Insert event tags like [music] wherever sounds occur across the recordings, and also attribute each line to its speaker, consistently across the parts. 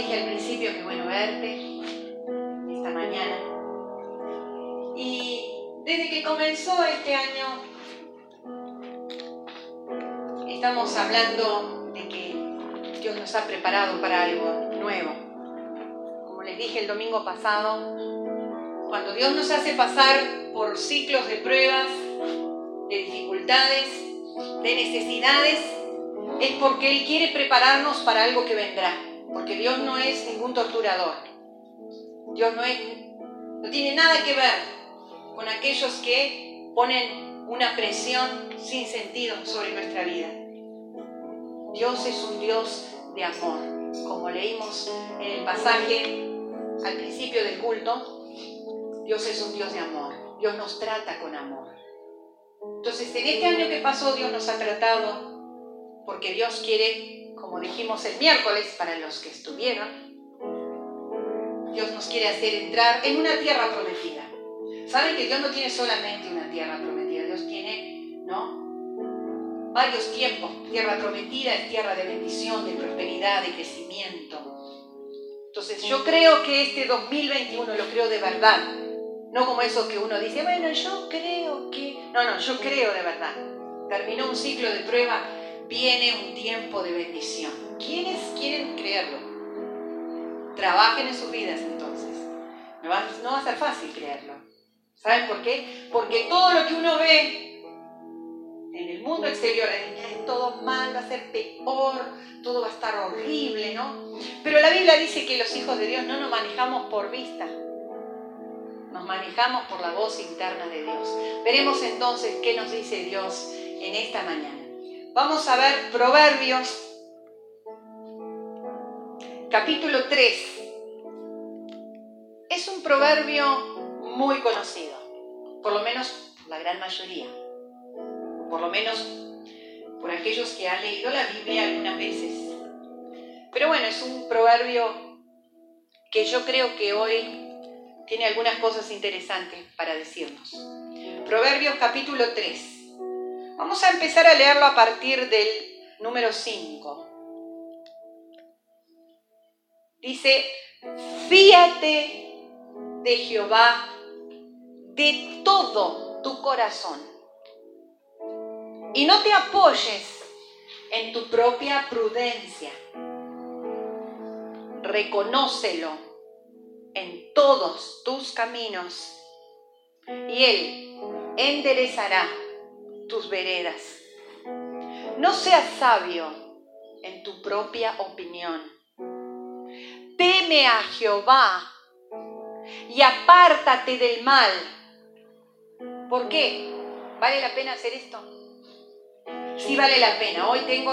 Speaker 1: dije al principio, qué bueno verte esta mañana. Y desde que comenzó este año, estamos hablando de que Dios nos ha preparado para algo nuevo. Como les dije el domingo pasado, cuando Dios nos hace pasar por ciclos de pruebas, de dificultades, de necesidades, es porque Él quiere prepararnos para algo que vendrá. Porque Dios no es ningún torturador. Dios no, es, no tiene nada que ver con aquellos que ponen una presión sin sentido sobre nuestra vida. Dios es un Dios de amor. Como leímos en el pasaje al principio del culto, Dios es un Dios de amor. Dios nos trata con amor. Entonces, en este año que pasó, Dios nos ha tratado porque Dios quiere, como dijimos el miércoles, para los que estuvieron, Dios nos quiere hacer entrar en una tierra prometida. Saben que Dios no tiene solamente una tierra prometida, Dios tiene, ¿no? Varios tiempos. Tierra prometida es tierra de bendición, de prosperidad, de crecimiento. Entonces yo creo que este 2021 lo creo de verdad. No como eso que uno dice, bueno, yo creo que... No, no, yo creo de verdad. Terminó un ciclo de prueba, viene un tiempo de bendición. ¿Quiénes quieren creerlo? Trabajen en sus vidas entonces. No va, a ser fácil creerlo. ¿Saben por qué? Porque todo lo que uno ve en el mundo exterior es todo mal, va a ser peor, todo va a estar horrible, ¿no? Pero la Biblia dice que los hijos de Dios no nos manejamos por vista, nos manejamos por la voz interna de Dios. Veremos entonces qué nos dice Dios en esta mañana. Vamos a ver Proverbios capítulo 3. Es un proverbio muy conocido, por lo menos la gran mayoría, por lo menos por aquellos que han leído la Biblia algunas veces. Pero bueno, es un proverbio que yo creo que hoy tiene algunas cosas interesantes para decirnos. Proverbios capítulo 3. Vamos a empezar a leerlo a partir del número 5. Dice, fíate de Jehová de todo tu corazón y no te apoyes en tu propia prudencia. Reconócelo en todos tus caminos y Él enderezará tus veredas. No seas sabio en tu propia opinión teme a Jehová y apártate del mal. ¿Por qué? ¿Vale la pena hacer esto? Sí vale la pena. Hoy tengo,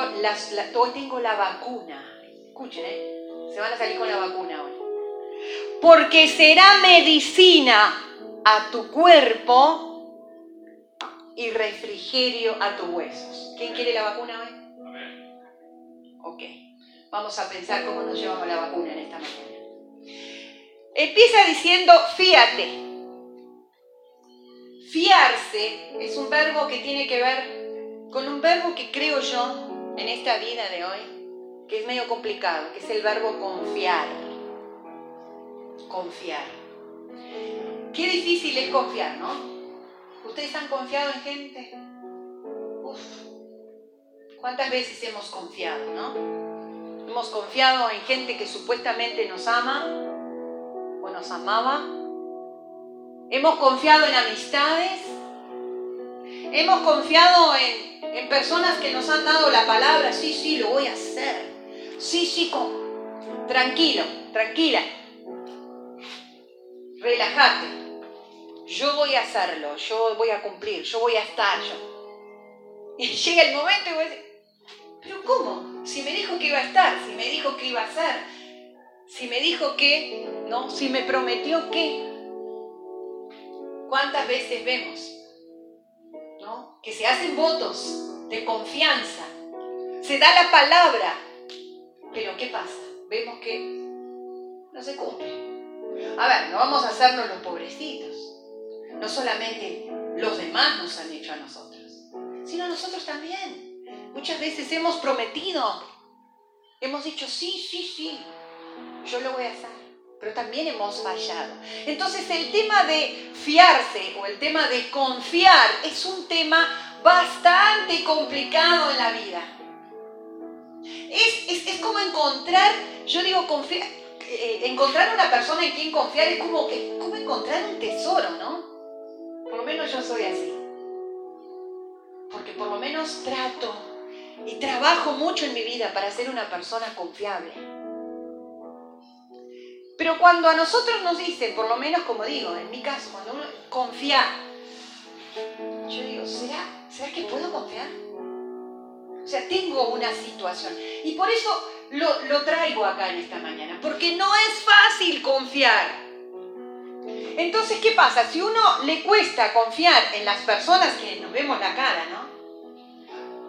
Speaker 1: la vacuna. Escuchen, ¿eh? Se van a salir con la vacuna hoy. Porque será medicina a tu cuerpo y refrigerio a tus huesos. ¿Quién quiere la vacuna hoy? Ok. Vamos a pensar cómo nos llevamos la vacuna en esta mañana. Empieza diciendo fíate. Fiarse es un verbo que tiene que ver con un verbo que creo yo en esta vida de hoy, que es medio complicado, que es el verbo confiar. Confiar. Qué difícil es confiar, ¿no? ¿Ustedes han confiado en gente? Uf, ¿cuántas veces hemos confiado, no? Hemos confiado en gente que supuestamente nos ama o nos amaba. Hemos confiado en amistades. Hemos confiado en, en personas que nos han dado la palabra, sí, sí, lo voy a hacer. Sí, sí, tranquilo, tranquila. Relájate. Yo voy a hacerlo, yo voy a cumplir, yo voy a estar. Yo. Y [laughs] llega el momento y voy a decir, pero ¿cómo? Si me dijo que iba a estar, si me dijo que iba a hacer, si me dijo que, ¿no? Si me prometió que. ¿Cuántas veces vemos, ¿no? Que se hacen votos de confianza, se da la palabra, pero ¿qué pasa? Vemos que no se cumple. A ver, no vamos a hacernos los pobrecitos. No solamente los demás nos han hecho a nosotros, sino nosotros también. Muchas veces hemos prometido, hemos dicho sí, sí, sí, yo lo voy a hacer. Pero también hemos fallado. Entonces el tema de fiarse o el tema de confiar es un tema bastante complicado en la vida. Es, como encontrar, yo digo, confiar, eh, encontrar una persona en quien confiar es como, es como encontrar un tesoro, ¿no? Por lo menos yo soy así. Porque por lo menos trato y trabajo mucho en mi vida para ser una persona confiable. Pero cuando a nosotros nos dicen, por lo menos como digo, en mi caso, cuando uno confía, yo digo, ¿será, ¿será que puedo confiar? O sea, tengo una situación. Y por eso lo, lo traigo acá en esta mañana, porque no es fácil confiar. Entonces, ¿qué pasa? Si uno le cuesta confiar en las personas que nos vemos la cara, ¿no?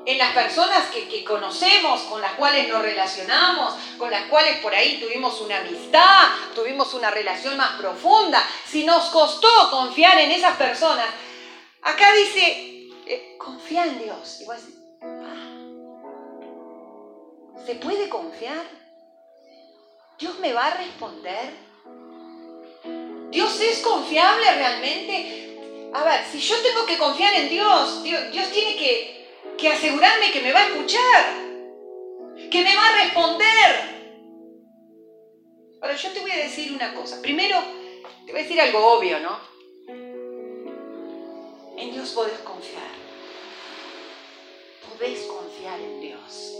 Speaker 1: en las personas que, conocemos, con las cuales nos relacionamos, con las cuales por ahí tuvimos una amistad, tuvimos una relación más profunda, si nos costó confiar en esas personas, acá dice, eh, confía en Dios. Y vos ah, ¿se puede confiar? ¿Dios me va a responder? ¿Dios es confiable realmente? A ver, si yo tengo que confiar en Dios, Dios, tiene que que asegurarme que me va a escuchar, que me va a responder. Ahora, yo te voy a decir una cosa. Primero, te voy a decir algo obvio, ¿no? En Dios podés confiar. Podés confiar en Dios.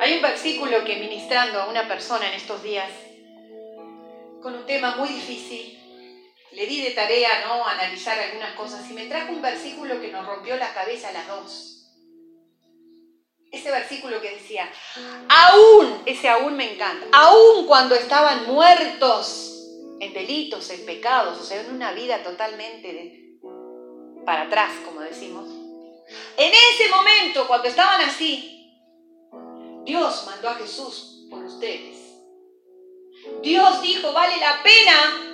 Speaker 1: Hay un versículo que ministrando a una persona en estos días, con un tema muy difícil, le di de tarea ¿no? analizar algunas cosas y me trajo un versículo que nos rompió la cabeza a las dos. Ese versículo que decía, aún, ese aún me encanta, aún cuando estaban muertos en delitos, en pecados, o sea, en una vida totalmente para atrás, como decimos, en ese momento, cuando estaban así, Dios mandó a Jesús por ustedes. Dios dijo, vale la pena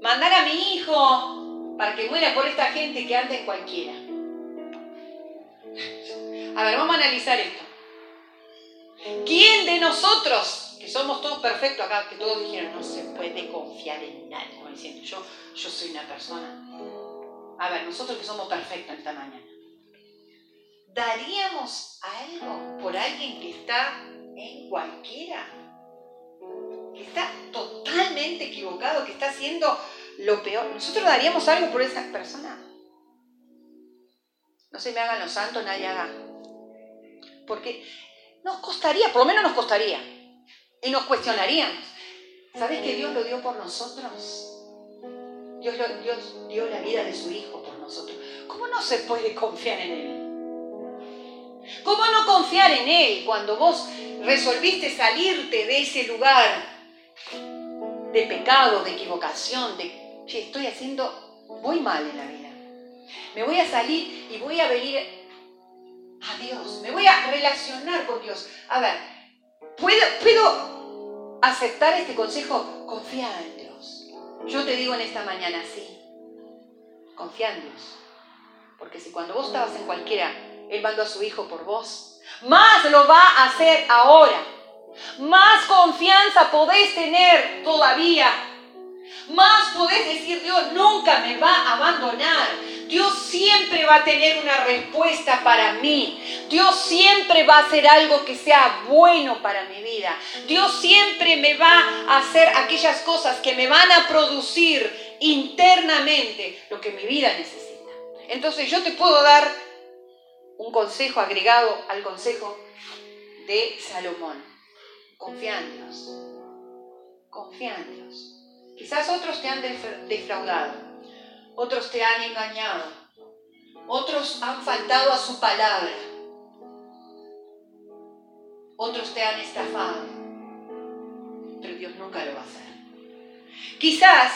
Speaker 1: mandar a mi hijo para que muera por esta gente que anda en cualquiera. A ver, vamos a analizar esto. ¿Quién de nosotros, que somos todos perfectos acá, que todos dijeron, no se puede confiar en nadie, como diciendo, yo, yo soy una persona. A ver, nosotros que somos perfectos esta mañana, ¿daríamos algo por alguien que está en cualquiera? Que está totalmente equivocado, que está haciendo lo peor. ¿Nosotros daríamos algo por esa persona? No se me hagan los santos, nadie haga. Porque nos costaría, por lo menos nos costaría. Y nos cuestionaríamos. ¿Sabes que Dios lo dio por nosotros? Dios, Dios dio la vida de su Hijo por nosotros. ¿Cómo no se puede confiar en Él? ¿Cómo no confiar en Él cuando vos resolviste salirte de ese lugar de pecado, de equivocación, de, che, estoy haciendo muy mal en la vida. Me voy a salir y voy a venir a Dios, me voy a relacionar con Dios. A ver, ¿puedo, ¿puedo aceptar este consejo? Confía en Dios. Yo te digo en esta mañana, sí, confía en Dios. Porque si cuando vos estabas en cualquiera, Él mandó a su Hijo por vos, más lo va a hacer ahora. Más confianza podés tener todavía. Más podés decir, Dios nunca me va a abandonar. Dios siempre va a tener una respuesta para mí. Dios siempre va a hacer algo que sea bueno para mi vida. Dios siempre me va a hacer aquellas cosas que me van a producir internamente lo que mi vida necesita. Entonces yo te puedo dar un consejo agregado al consejo de Salomón. Confía en Dios. Confía en Dios. Quizás otros te han defraudado, otros te han engañado, otros han faltado a su palabra, otros te han estafado, pero Dios nunca lo va a hacer. Quizás,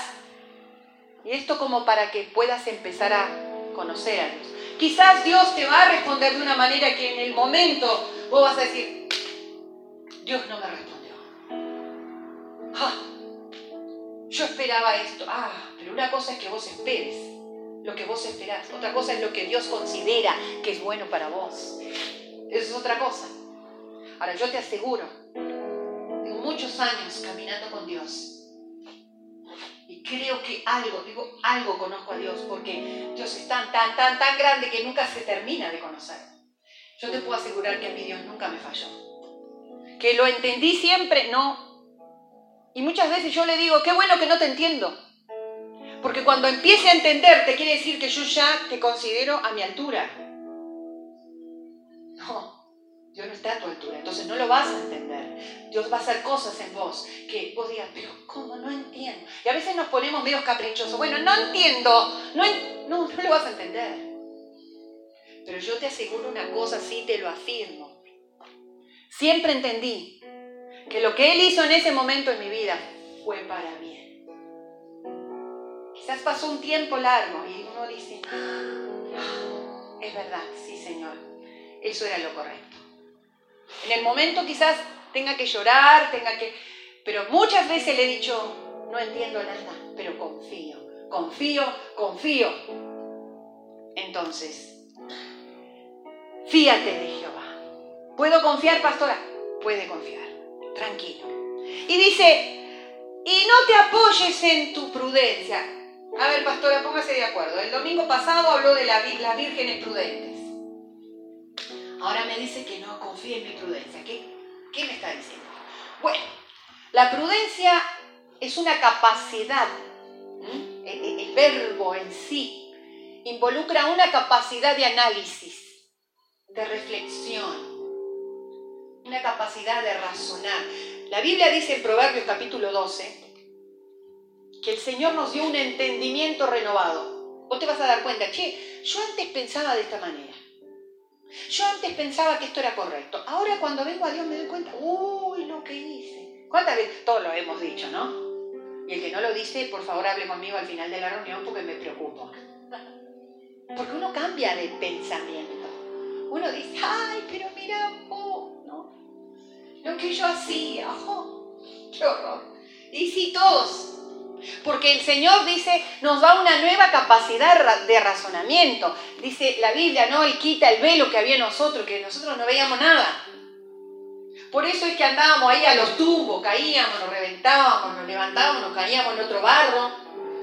Speaker 1: y esto como para que puedas empezar a conocer a Dios, quizás Dios te va a responder de una manera que en el momento vos vas a decir, Dios no me respondió. Ah, yo esperaba esto. Ah, pero una cosa es que vos esperes lo que vos esperás. Otra cosa es lo que Dios considera que es bueno para vos. Eso es otra cosa. Ahora, yo te aseguro, tengo muchos años caminando con Dios. Y creo que algo, digo, algo conozco a Dios, porque Dios es tan, tan, tan, tan grande que nunca se termina de conocer. Yo te puedo asegurar que a mi Dios nunca me falló. Que lo entendí siempre, no. Y muchas veces yo le digo, qué bueno que no te entiendo. Porque cuando empiece a entenderte quiere decir que yo ya te considero a mi altura. No, Dios no está a tu altura, entonces no lo vas a entender. Dios va a hacer cosas en vos que vos digas, pero ¿cómo? No entiendo. Y a veces nos ponemos medio caprichosos. Bueno, no entiendo, no, no, no lo vas a entender. Pero yo te aseguro una cosa, sí te lo afirmo. Siempre entendí que lo que Él hizo en ese momento en mi vida fue para bien. Quizás pasó un tiempo largo y uno dice, ah, es verdad, sí Señor, eso era lo correcto. En el momento quizás tenga que llorar, tenga que... Pero muchas veces le he dicho, no entiendo nada, pero confío, confío, confío. Entonces, fíate de. ¿Puedo confiar, pastora? Puede confiar, tranquilo. Y dice, y no te apoyes en tu prudencia. A ver, pastora, póngase de acuerdo. El domingo pasado habló de las vírgenes prudentes. Ahora me dice que no confíe en mi prudencia. ¿Qué, qué me está diciendo? Bueno, la prudencia es una capacidad, el verbo en sí involucra una capacidad de análisis, de reflexión, una capacidad de razonar. La Biblia dice en Proverbios capítulo 12 que el Señor nos dio un entendimiento renovado. Vos te vas a dar cuenta, che, yo antes pensaba de esta manera. Yo antes pensaba que esto era correcto. Ahora cuando vengo a Dios me doy cuenta, uy, lo que hice. ¿Cuántas veces? Todos lo hemos dicho, ¿no? Y el que no lo dice, por favor, hable conmigo al final de la reunión porque me preocupo. Porque uno cambia de pensamiento. Uno dice, ay, pero mira ¿no? Lo que yo hacía, oh, [laughs] qué horror. Y si todos, porque el Señor dice, nos da una nueva capacidad de razonamiento. Dice la Biblia, ¿no? Él quita el velo que había en nosotros, que nosotros no veíamos nada. Por eso es que andábamos ahí a los tumbos, caíamos, nos reventábamos, nos levantábamos, nos caíamos en otro barro.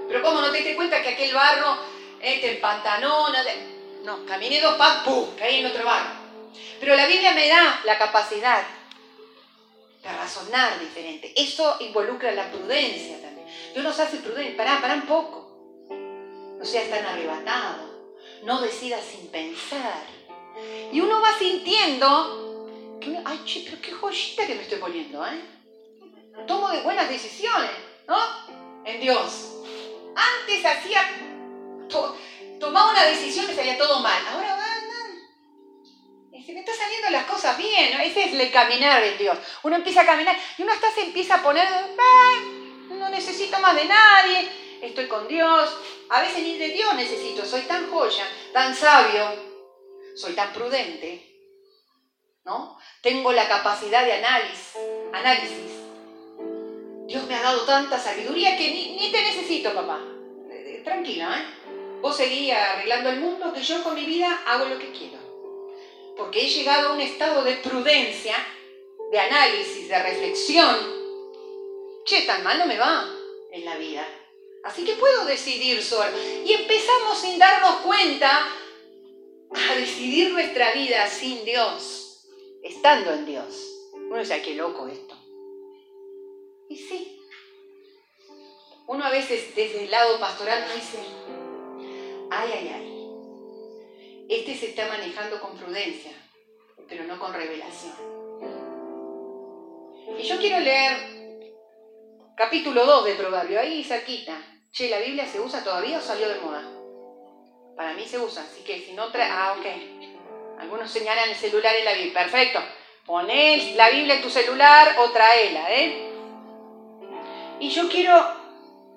Speaker 1: Pero ¿cómo no te diste cuenta que aquel barro eh, te empantanó? No, caminé dos pasos, ¡pum! caí en otro barro. Pero la Biblia me da la capacidad razonar diferente. Eso involucra la prudencia también. Dios nos hace prudentes. Pará, pará un poco. No seas tan arrebatado. No decidas sin pensar. Y uno va sintiendo que, ay, che, pero qué joyita que me estoy poniendo, ¿eh? Tomo de buenas decisiones, ¿no? En Dios. Antes hacía, tomaba una decisión y salía todo mal. Ahora se me están saliendo las cosas bien, ¿no? Ese es el caminar en Dios. Uno empieza a caminar y uno hasta se empieza a poner, no necesito más de nadie, estoy con Dios. A veces ni de Dios necesito, soy tan joya, tan sabio, soy tan prudente, ¿no? Tengo la capacidad de análisis. Dios me ha dado tanta sabiduría que ni, te necesito, papá. Eh, eh, tranquila, ¿eh? Vos seguís arreglando el mundo, que yo con mi vida hago lo que quiero. Porque he llegado a un estado de prudencia, de análisis, de reflexión, che, tan mal no me va en la vida. Así que puedo decidir solo. Y empezamos sin darnos cuenta a decidir nuestra vida sin Dios, estando en Dios. Uno dice, qué loco esto. Y sí. Uno a veces desde el lado pastoral dice, ay, ay, ay. Este se está manejando con prudencia, pero no con revelación. Y yo quiero leer Capítulo 2 de Proverbio, ahí cerquita. Che, ¿la Biblia se usa todavía o salió de moda? Para mí se usa, así que si no trae... Ah, ok. Algunos señalan el celular en la Biblia. Perfecto. Ponés la Biblia en tu celular o traela, ¿eh? Y yo quiero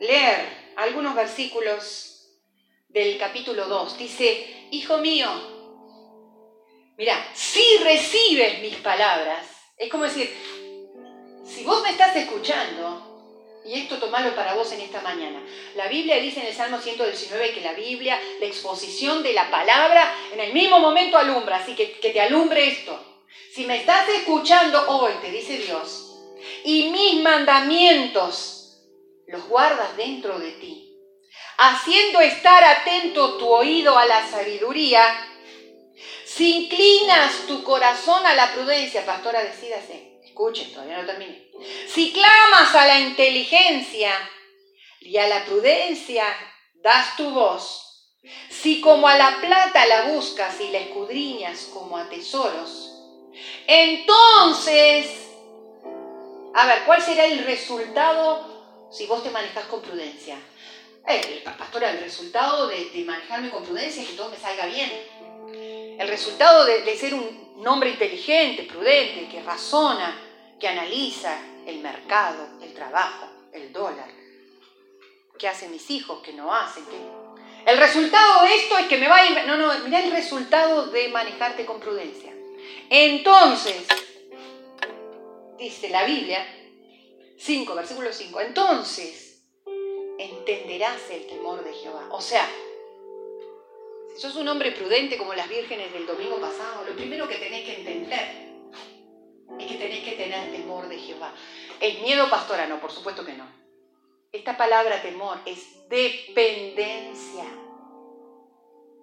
Speaker 1: leer algunos versículos del capítulo 2. Dice, Hijo mío, mira, si recibes mis palabras, es como decir, si vos me estás escuchando, y esto tomalo para vos en esta mañana. La Biblia dice en el Salmo 119 que la Biblia, la exposición de la palabra, en el mismo momento alumbra, así que que te alumbre esto. Si me estás escuchando hoy, te dice Dios, y mis mandamientos los guardas dentro de ti, haciendo estar atento tu oído a la sabiduría, si inclinas tu corazón a la prudencia, pastora, decídase, escuchen, todavía no terminé. Si clamas a la inteligencia y a la prudencia das tu voz, si como a la plata la buscas y la escudriñas como a tesoros, entonces, a ver, ¿cuál será el resultado si vos te manejas con prudencia? Eh, pastora, el resultado de, manejarme con prudencia es que todo me salga bien. El resultado de, de ser un hombre inteligente, prudente, que razona, que analiza el mercado, el trabajo, el dólar, qué hacen mis hijos, qué no hacen, qué, el resultado de esto es que me va a ir... No, no, mira el resultado de manejarte con prudencia. Entonces, dice la Biblia, 5, versículo 5, entonces entenderás el temor de Jehová. O sea, si sos un hombre prudente como las vírgenes del domingo pasado, lo primero que tenés que entender es que tenés que tener temor de Jehová. ¿Es miedo pastora? No, por supuesto que no. Esta palabra temor es dependencia.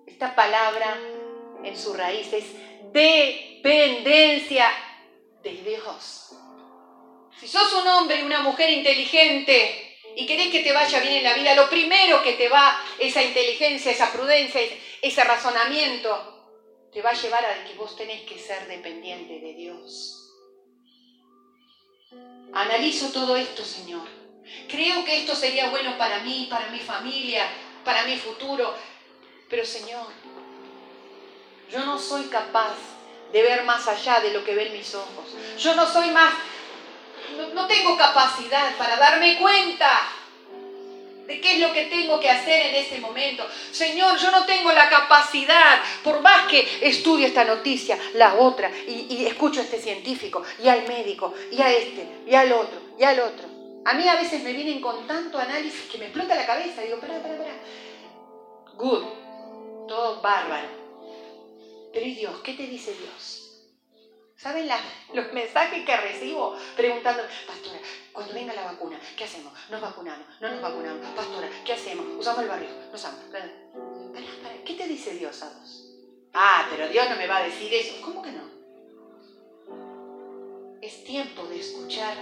Speaker 1: Esta palabra en su raíz es dependencia de Dios. Si sos un hombre y una mujer inteligente y querés que te vaya bien en la vida, lo primero que te va esa inteligencia, esa prudencia, ese razonamiento, te va a llevar a que vos tenés que ser dependiente de Dios. Analizo todo esto, Señor Creo que esto sería bueno para mí, para mi familia, para mi futuro. Pero Señor, yo no soy capaz de ver más allá de lo que ven mis ojos. Yo no soy más, no, tengo capacidad para darme cuenta de qué es lo que tengo que hacer en este momento. Señor, yo no tengo la capacidad, por más que estudie esta noticia, la otra, y, escucho a este científico, y al médico, y a este, y al otro, y al otro. A mí a veces me vienen con tanto análisis que me explota la cabeza. Digo, espera, espera, espera. Good. Todo bárbaro. Pero ¿y Dios? ¿Qué te dice Dios? ¿Saben los mensajes que recibo preguntando, pastora, cuando venga la vacuna, ¿qué hacemos? ¿Nos vacunamos? ¿No nos vacunamos? Pastora, ¿qué hacemos? ¿Usamos el barrio? ¿No usamos? ¿Qué te dice Dios a vos? Ah, pero Dios no me va a decir eso. ¿Cómo que no? Es tiempo de escuchar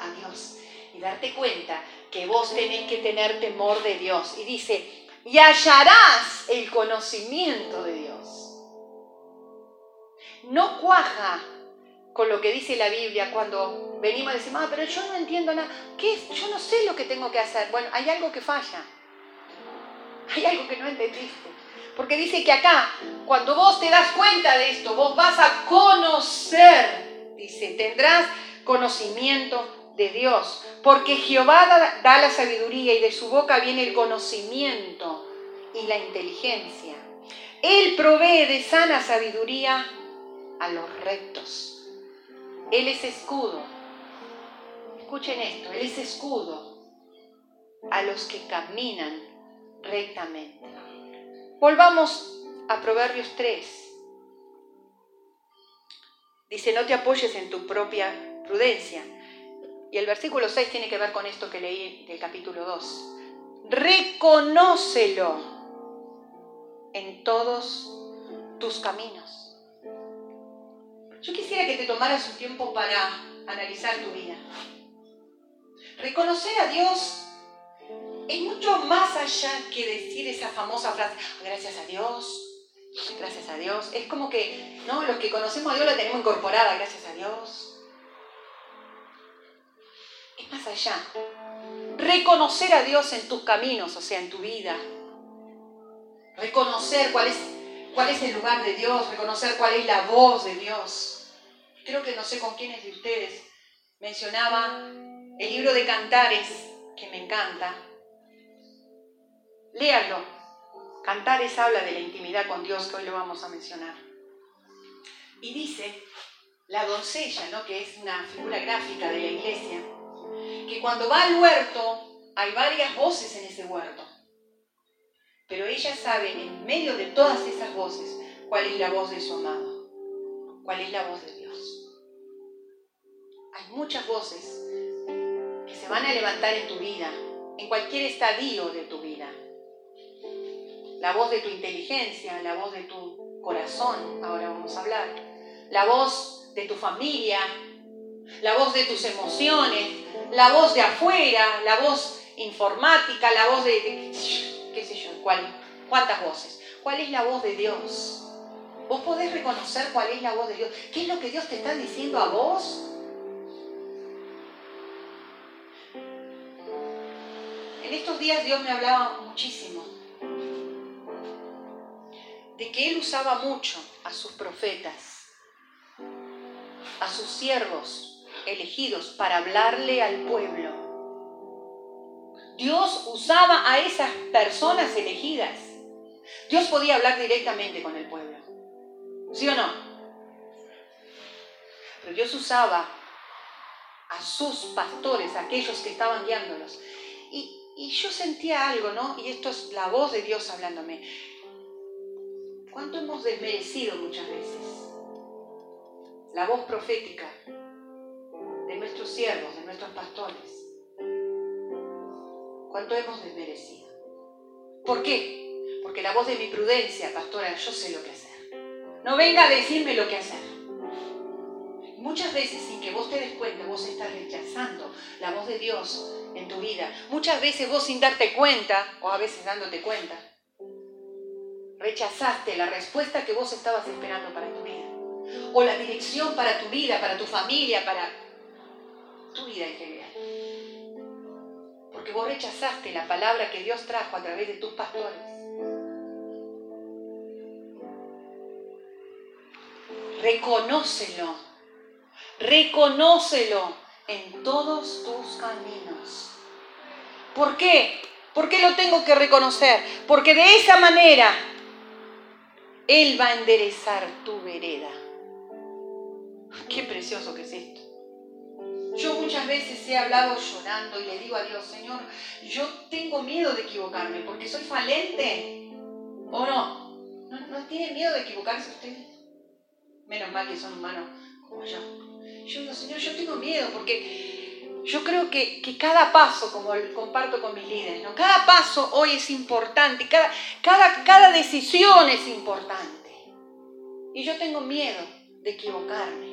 Speaker 1: a Dios y darte cuenta que vos tenés que tener temor de Dios. Y dice, y hallarás el conocimiento de Dios. No cuaja con lo que dice la Biblia cuando venimos y decimos, ah, pero yo no entiendo nada. ¿Qué es? Yo no sé lo que tengo que hacer. Bueno, hay algo que falla. Hay algo que no entendiste. Porque dice que acá, cuando vos te das cuenta de esto, vos vas a conocer, dice, tendrás conocimiento de Dios, porque Jehová da, la sabiduría y de su boca viene el conocimiento y la inteligencia. Él provee de sana sabiduría a los rectos. Él es escudo. Escuchen esto, Él es escudo a los que caminan rectamente. Volvamos a Proverbios 3. Dice, no te apoyes en tu propia prudencia y el versículo 6 tiene que ver con esto que leí del capítulo 2. Reconócelo en todos tus caminos. Yo quisiera que te tomaras un tiempo para analizar tu vida. Reconocer a Dios es mucho más allá que decir esa famosa frase, gracias a Dios, gracias a Dios. Es como que, ¿no? Los que conocemos a Dios la tenemos incorporada, gracias a Dios más allá. Reconocer a Dios en tus caminos, o sea, en tu vida. Reconocer cuál es, cuál es el lugar de Dios, reconocer cuál es la voz de Dios. Creo que no sé con quiénes de ustedes mencionaba el libro de Cantares, que me encanta. Léanlo. Cantares habla de la intimidad con Dios, que hoy lo vamos a mencionar. Y dice, la doncella, ¿no? que es una figura gráfica de la iglesia, que cuando va al huerto hay varias voces en ese huerto. Pero ella sabe en medio de todas esas voces cuál es la voz de su amado, cuál es la voz de Dios. Hay muchas voces, se van a levantar en tu vida, en cualquier estadio de tu vida. La voz de tu inteligencia, la voz de tu corazón, ahora vamos a hablar, la voz de tu familia, la voz de tus emociones, la voz de afuera, la voz informática, la voz de, qué sé yo, ¿cuántas voces? ¿Cuál es la voz de Dios? Vos podés reconocer cuál es la voz de Dios. ¿Qué es lo que Dios te está diciendo a vos? En estos días Dios me hablaba muchísimo de que Él usaba mucho a sus profetas, a sus siervos elegidos para hablarle al pueblo. Dios usaba a esas personas elegidas. Dios podía hablar directamente con el pueblo. ¿Sí o no? Pero Dios usaba a sus pastores, aquellos que estaban guiándolos. Y, yo sentía algo, ¿no? Y esto es la voz de Dios hablándome. ¿Cuánto hemos desmerecido muchas veces la voz profética de nuestros siervos, de nuestros pastores? ¿Cuánto hemos desmerecido? ¿Por qué? Porque la voz de mi prudencia, pastora, yo sé lo que hacer. No venga a decirme lo que hacer. Muchas veces sin que vos te des cuenta, vos estás rechazando la voz de Dios en tu vida. Muchas veces vos sin darte cuenta, o a veces dándote cuenta, rechazaste la respuesta que vos estabas esperando para tu vida. O la dirección para tu vida, para tu familia, para tu vida en general. Vos rechazaste la palabra que Dios trajo a través de tus pastores. reconócelo, reconócelo en todos tus caminos. ¿Por qué? ¿Por qué lo tengo que reconocer? Porque de esa manera Él va a enderezar tu vereda. Qué precioso que es esto. Yo muchas veces he hablado llorando y le digo a Dios, Señor, yo tengo miedo de equivocarme porque soy falente. ¿O no? ¿No, tiene miedo de equivocarse usted? Menos mal que son humanos como yo. Yo digo, Señor, yo tengo miedo porque yo creo que, cada paso, como comparto con mis líderes, ¿no? cada paso hoy es importante, cada, cada, cada decisión es importante. Y yo tengo miedo de equivocarme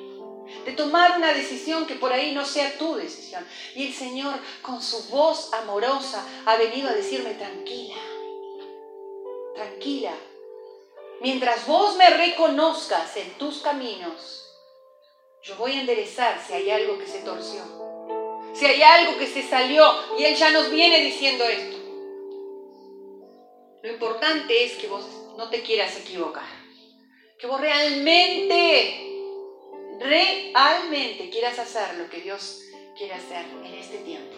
Speaker 1: de tomar una decisión que por ahí no sea tu decisión. Y el Señor, con su voz amorosa, ha venido a decirme, tranquila, tranquila, Mientras vos me reconozcas en tus caminos, yo voy a enderezar si hay algo que se torció, si hay algo que se salió y Él ya nos viene diciendo esto. Lo importante es que vos no te quieras equivocar, que vos realmente, realmente quieras hacer lo que Dios quiere hacer en este tiempo.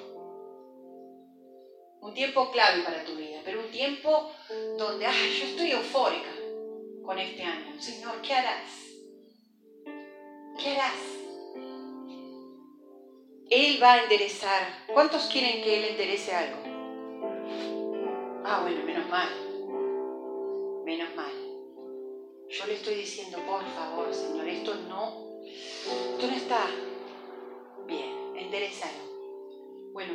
Speaker 1: Un tiempo clave para tu vida, pero un tiempo donde, ay, yo estoy eufórica con este año. Señor, ¿qué harás? ¿Qué harás? Él va a enderezar. ¿Cuántos quieren que Él enderece algo? Ah, bueno, menos mal. Menos mal. Yo le estoy diciendo, por favor, Señor, esto no, esto no está bien, enderezalo. Bueno,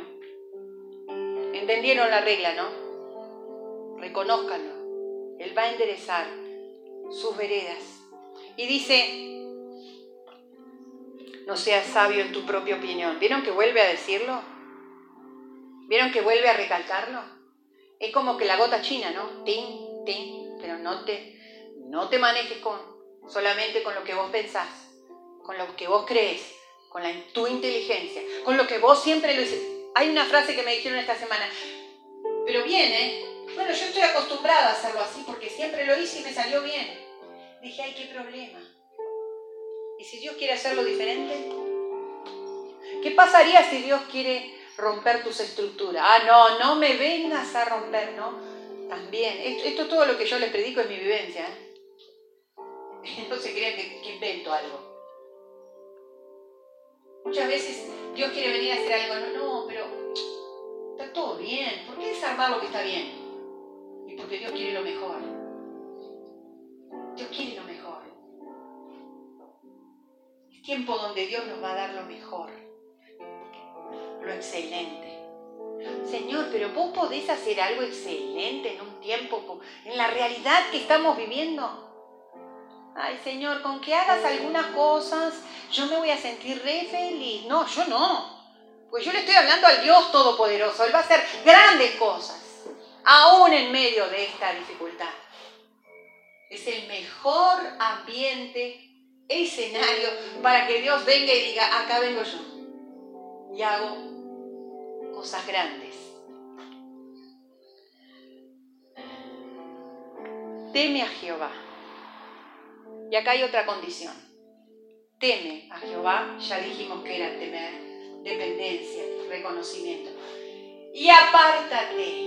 Speaker 1: entendieron la regla, ¿no? Reconózcanlo. Él va a enderezar sus veredas. Y dice, no seas sabio en tu propia opinión. ¿Vieron que vuelve a decirlo? ¿Vieron que vuelve a recalcarlo? Es como que la gota china, ¿no? Tin, tin, pero no te, no te manejes con, solamente con lo que vos pensás, con lo que vos crees, con la, tu inteligencia, con lo que vos siempre lo dices. Hay una frase que me dijeron esta semana, pero viene bueno, yo estoy acostumbrada a hacerlo así porque siempre lo hice y me salió bien. Dije, ay, qué problema. ¿Y si Dios quiere hacerlo diferente? ¿Qué pasaría si Dios quiere romper tus estructuras? Ah, no, no me vengas a romper, ¿no? También. Esto, es todo lo que yo les predico en mi vivencia. ¿eh? [laughs] No crean que invento algo. Muchas veces Dios quiere venir a hacer algo. No, no, pero está todo bien. ¿Por qué desarmar lo que está bien? Y porque Dios quiere lo mejor. Dios quiere lo mejor. Es tiempo donde Dios nos va a dar lo mejor. lo excelente. Señor, pero vos podés hacer algo excelente en un tiempo, en la realidad que estamos viviendo. Ay, Señor, con que hagas algunas cosas, yo me voy a sentir re feliz. No, yo no. Pues yo le estoy hablando al Dios Todopoderoso. Él va a hacer grandes cosas, aún en medio de esta dificultad. Es el mejor ambiente, escenario, para que Dios venga y diga, acá vengo yo. Y hago cosas grandes. Teme a Jehová. Y acá hay otra condición. Teme a Jehová, ya dijimos que era temer dependencia, reconocimiento. Y apártate.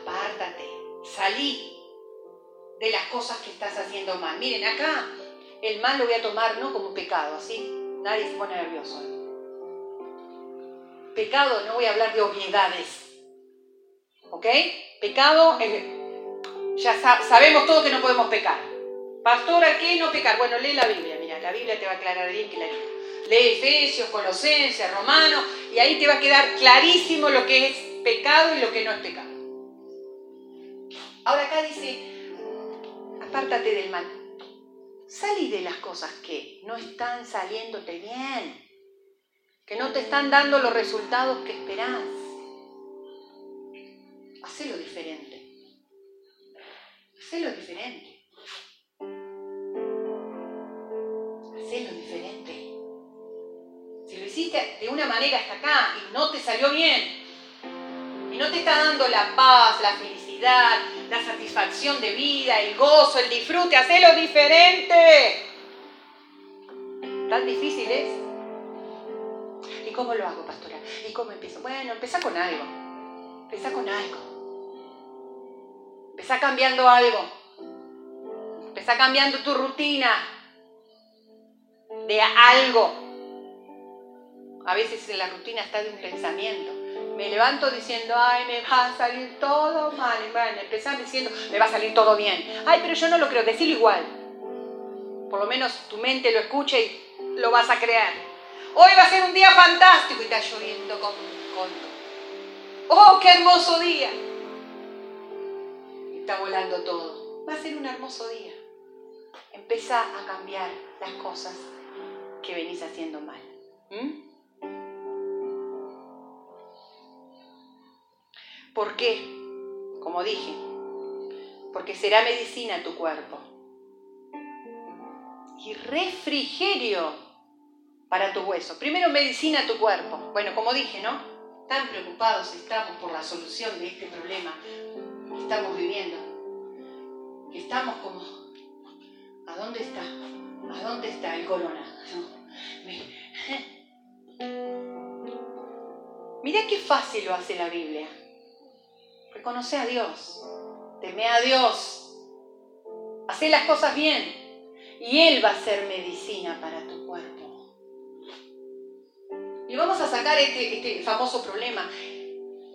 Speaker 1: Apártate. Salí de las cosas que estás haciendo mal. Miren, acá el mal lo voy a tomar no como pecado, así nadie se pone nervioso. Pecado, no voy a hablar de obviedades. ¿Ok? Pecado, ya sabemos todo que no podemos pecar. Pastor, ¿a qué no pecar? Bueno, lee la Biblia, mira, la Biblia te va a aclarar bien que la lee Efesios, Colosenses, Romanos, y ahí te va a quedar clarísimo lo que es pecado y lo que no es pecado. Ahora acá dice, apártate del mal. Salí de las cosas que no están saliéndote bien, que no te están dando los resultados que esperás. Hacelo diferente. Hacelo diferente. Hacelo diferente hiciste de una manera hasta acá y no te salió bien, y no te está dando la paz, la felicidad, la satisfacción de vida, el gozo, el disfrute, hacelo diferente. ¿Tan difícil es? ¿Y cómo lo hago, pastora? ¿Y cómo empiezo? Bueno, empieza con algo. Empieza con algo. Empieza cambiando algo. Empieza cambiando tu rutina de algo. A veces la rutina está de un pensamiento. Me levanto diciendo, ay, me va a salir todo mal. Empezar diciendo, me va a salir todo bien. Ay, pero yo no lo creo, decirlo igual. Por lo menos tu mente lo escucha y lo vas a crear. Hoy va a ser un día fantástico y está lloviendo con un ¡Oh, qué hermoso día! Está volando todo. Va a ser un hermoso día. Empieza a cambiar las cosas que venís haciendo mal. ¿Mm? ¿Por qué? Como dije, porque será medicina tu cuerpo y refrigerio para tu hueso. Primero medicina tu cuerpo. Bueno, como dije, ¿no? Tan preocupados estamos por la solución de este problema estamos viviendo. Que estamos como, ¿a dónde está? ¿A dónde está el corona? [laughs] Mira qué fácil lo hace la Biblia. Reconoce a Dios, teme a Dios, hace las cosas bien y Él va a ser medicina para tu cuerpo. Y vamos a sacar este, este famoso problema.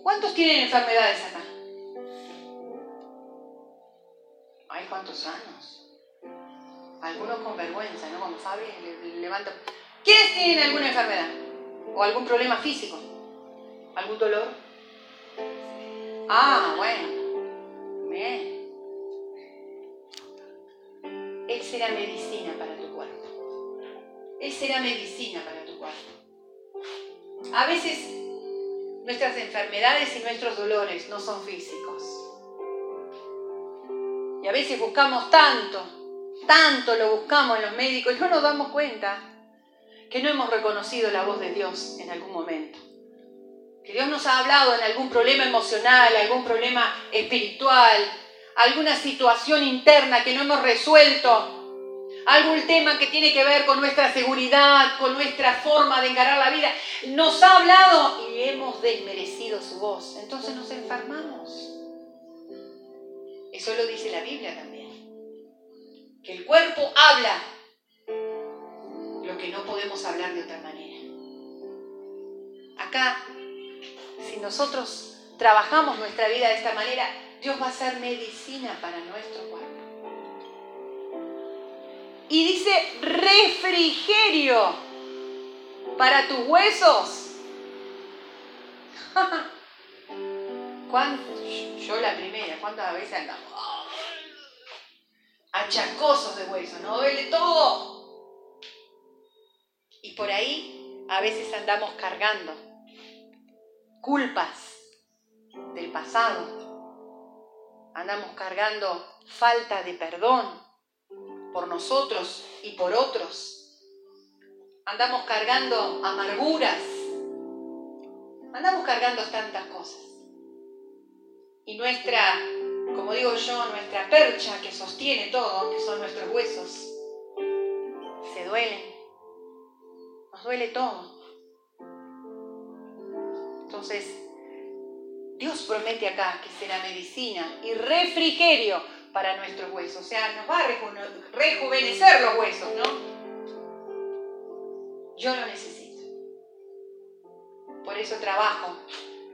Speaker 1: ¿Cuántos tienen enfermedades acá? Hay cuántos años. Algunos con vergüenza, ¿no? Como Fabi levanta. ¿Quiénes tienen alguna enfermedad? ¿O algún problema físico? ¿Algún dolor? Ah, bueno. Bien. Él será medicina para tu cuerpo. Él será medicina para tu cuerpo. A veces nuestras enfermedades y nuestros dolores no son físicos. A veces buscamos tanto, tanto lo buscamos en los médicos y no nos damos cuenta que no hemos reconocido la voz de Dios en algún momento que Dios nos ha hablado en algún problema emocional, algún problema espiritual, alguna situación interna que no hemos resuelto, algún tema que tiene que ver con nuestra seguridad, con nuestra forma de encarar la vida, nos ha hablado y hemos desmerecido su voz. Entonces nos enfermamos. Eso lo dice la Biblia también. Que el cuerpo habla lo que no podemos hablar de otra manera. Acá si nosotros trabajamos nuestra vida de esta manera, Dios va a ser medicina para nuestro cuerpo. Y dice refrigerio para tus huesos. [laughs] ¿Cuánto? Yo la primera, ¿cuántas veces andamos? Achacosos de hueso, no duele todo. Y por ahí a veces andamos cargando culpas del pasado. Andamos cargando falta de perdón por nosotros y por otros. Andamos cargando amarguras. Andamos cargando tantas cosas. Y nuestra, como digo yo, nuestra percha que sostiene todo, que son nuestros huesos, se duelen. Nos duele todo. Entonces, Dios promete acá que será medicina y refrigerio para nuestros huesos. O sea, nos va a rejuvenecer los huesos, ¿no? Yo lo necesito. Por eso trabajo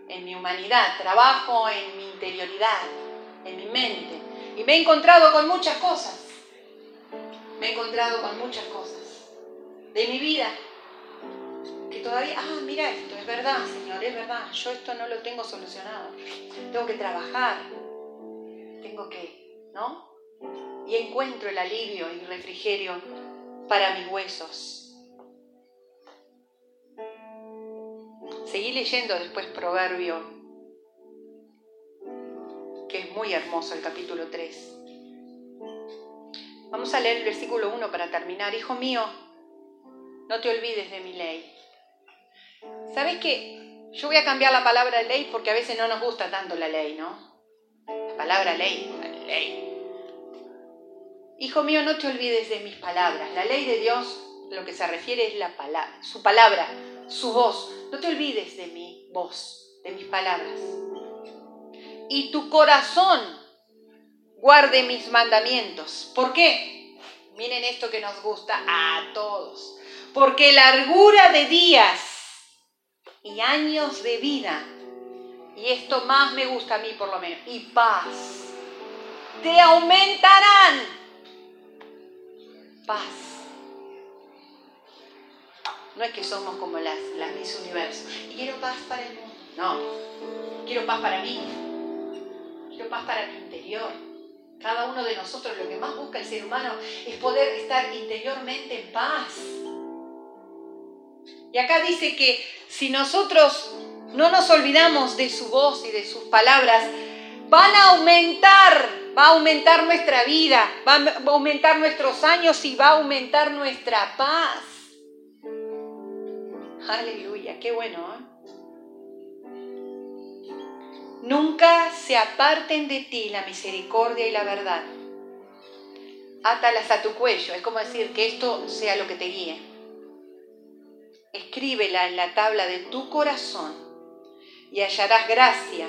Speaker 1: en mi humanidad, trabajo en mi interioridad, en mi mente. Y me he encontrado con muchas cosas. Me he encontrado con muchas cosas de mi vida que todavía, ah, mira esto, es verdad, Señor, es verdad, yo esto no lo tengo solucionado. Tengo que trabajar, tengo que, ¿no? Y encuentro el alivio y refrigerio para mis huesos. Seguí leyendo después Proverbio, que es muy hermoso el capítulo 3. Vamos a leer el versículo 1 para terminar. Hijo mío, no te olvides de mi ley. ¿Sabes qué? Yo voy a cambiar la palabra ley porque a veces no nos gusta tanto la ley, ¿no? La palabra ley, la ley. Hijo mío, no te olvides de mis palabras. La ley de Dios, lo que se refiere es la palabra, su palabra, su voz. No te olvides de mi voz, de mis palabras. Y tu corazón guarde mis mandamientos. ¿Por qué? Miren esto que nos gusta a todos. Porque largura de días y años de vida, y esto más me gusta a mí por lo menos, y paz, te aumentarán. Paz no es que somos como las, las Miss. Y quiero paz para el mundo. No. Quiero paz para mí. Quiero paz para mi interior. Cada uno de nosotros lo que más busca el ser humano es poder estar interiormente en paz. Y acá dice que si nosotros no nos olvidamos de su voz y de sus palabras, van a aumentar, va a aumentar nuestra vida, va a aumentar nuestros años y va a aumentar nuestra paz. [laughs] Aleluya, qué bueno. ¿eh? Nunca se aparten de ti la misericordia y la verdad. Átalas a tu cuello, es como decir que esto sea lo que te guíe. Escríbela en la tabla de tu corazón y hallarás gracia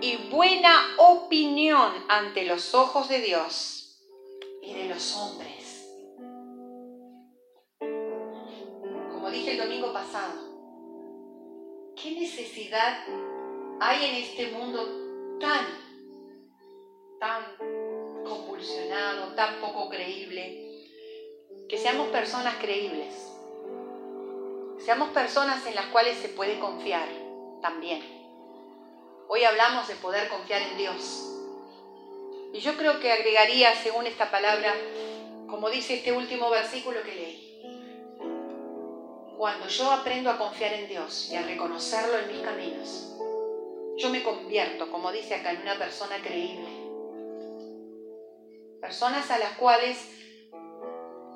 Speaker 1: y buena opinión ante los ojos de Dios y de los hombres. Dije el domingo pasado, ¿qué necesidad hay en este mundo tan, tan convulsionado, tan poco creíble? Que seamos personas creíbles. Seamos personas en las cuales se puede confiar también. Hoy hablamos de poder confiar en Dios. Y yo creo que agregaría, según esta palabra, como dice este último versículo que leí, cuando yo aprendo a confiar en Dios y a reconocerlo en mis caminos, yo me convierto, como dice acá, en una persona creíble. Personas a las cuales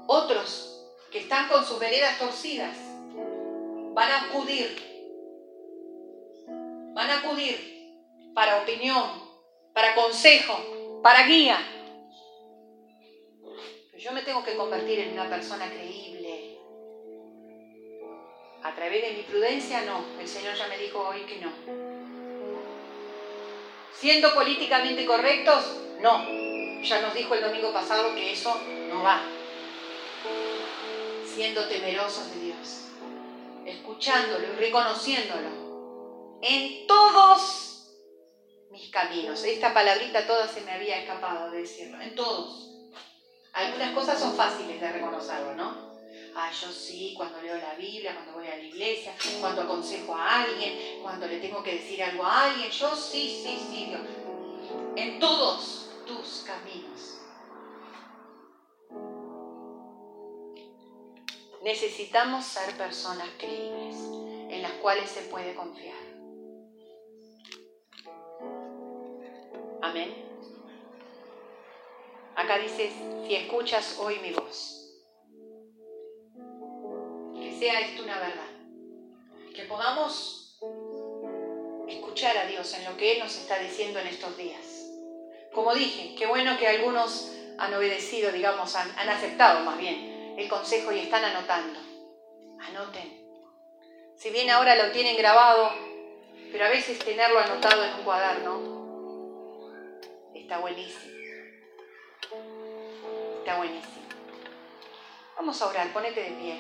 Speaker 1: otros que están con sus veredas torcidas van a acudir, van a acudir para opinión, para consejo, para guía. Pero yo me tengo que convertir en una persona creíble a través de mi prudencia, no. El Señor ya me dijo hoy que no. Siendo políticamente correctos, no. Ya nos dijo el domingo pasado que eso no va. Siendo temerosos de Dios, escuchándolo y reconociéndolo en todos mis caminos. Esta palabrita toda se me había escapado de decirlo, en todos. Algunas cosas son fáciles de reconocerlo, ¿no? Ah, yo sí, cuando leo la Biblia, cuando voy a la iglesia, cuando aconsejo a alguien, cuando le tengo que decir algo a alguien, yo sí, sí, sí, Dios. En todos tus caminos. Necesitamos ser personas creíbles en las cuales se puede confiar. Amén. Acá dice, si escuchas hoy mi voz sea esto una verdad. Que podamos escuchar a Dios en lo que Él nos está diciendo en estos días. Como dije, qué bueno que algunos han obedecido, digamos, han, han aceptado más bien el consejo y están anotando. Anoten. Si bien ahora lo tienen grabado, pero a veces tenerlo anotado en un cuaderno está buenísimo. Está buenísimo. Vamos a orar, ponete de pie.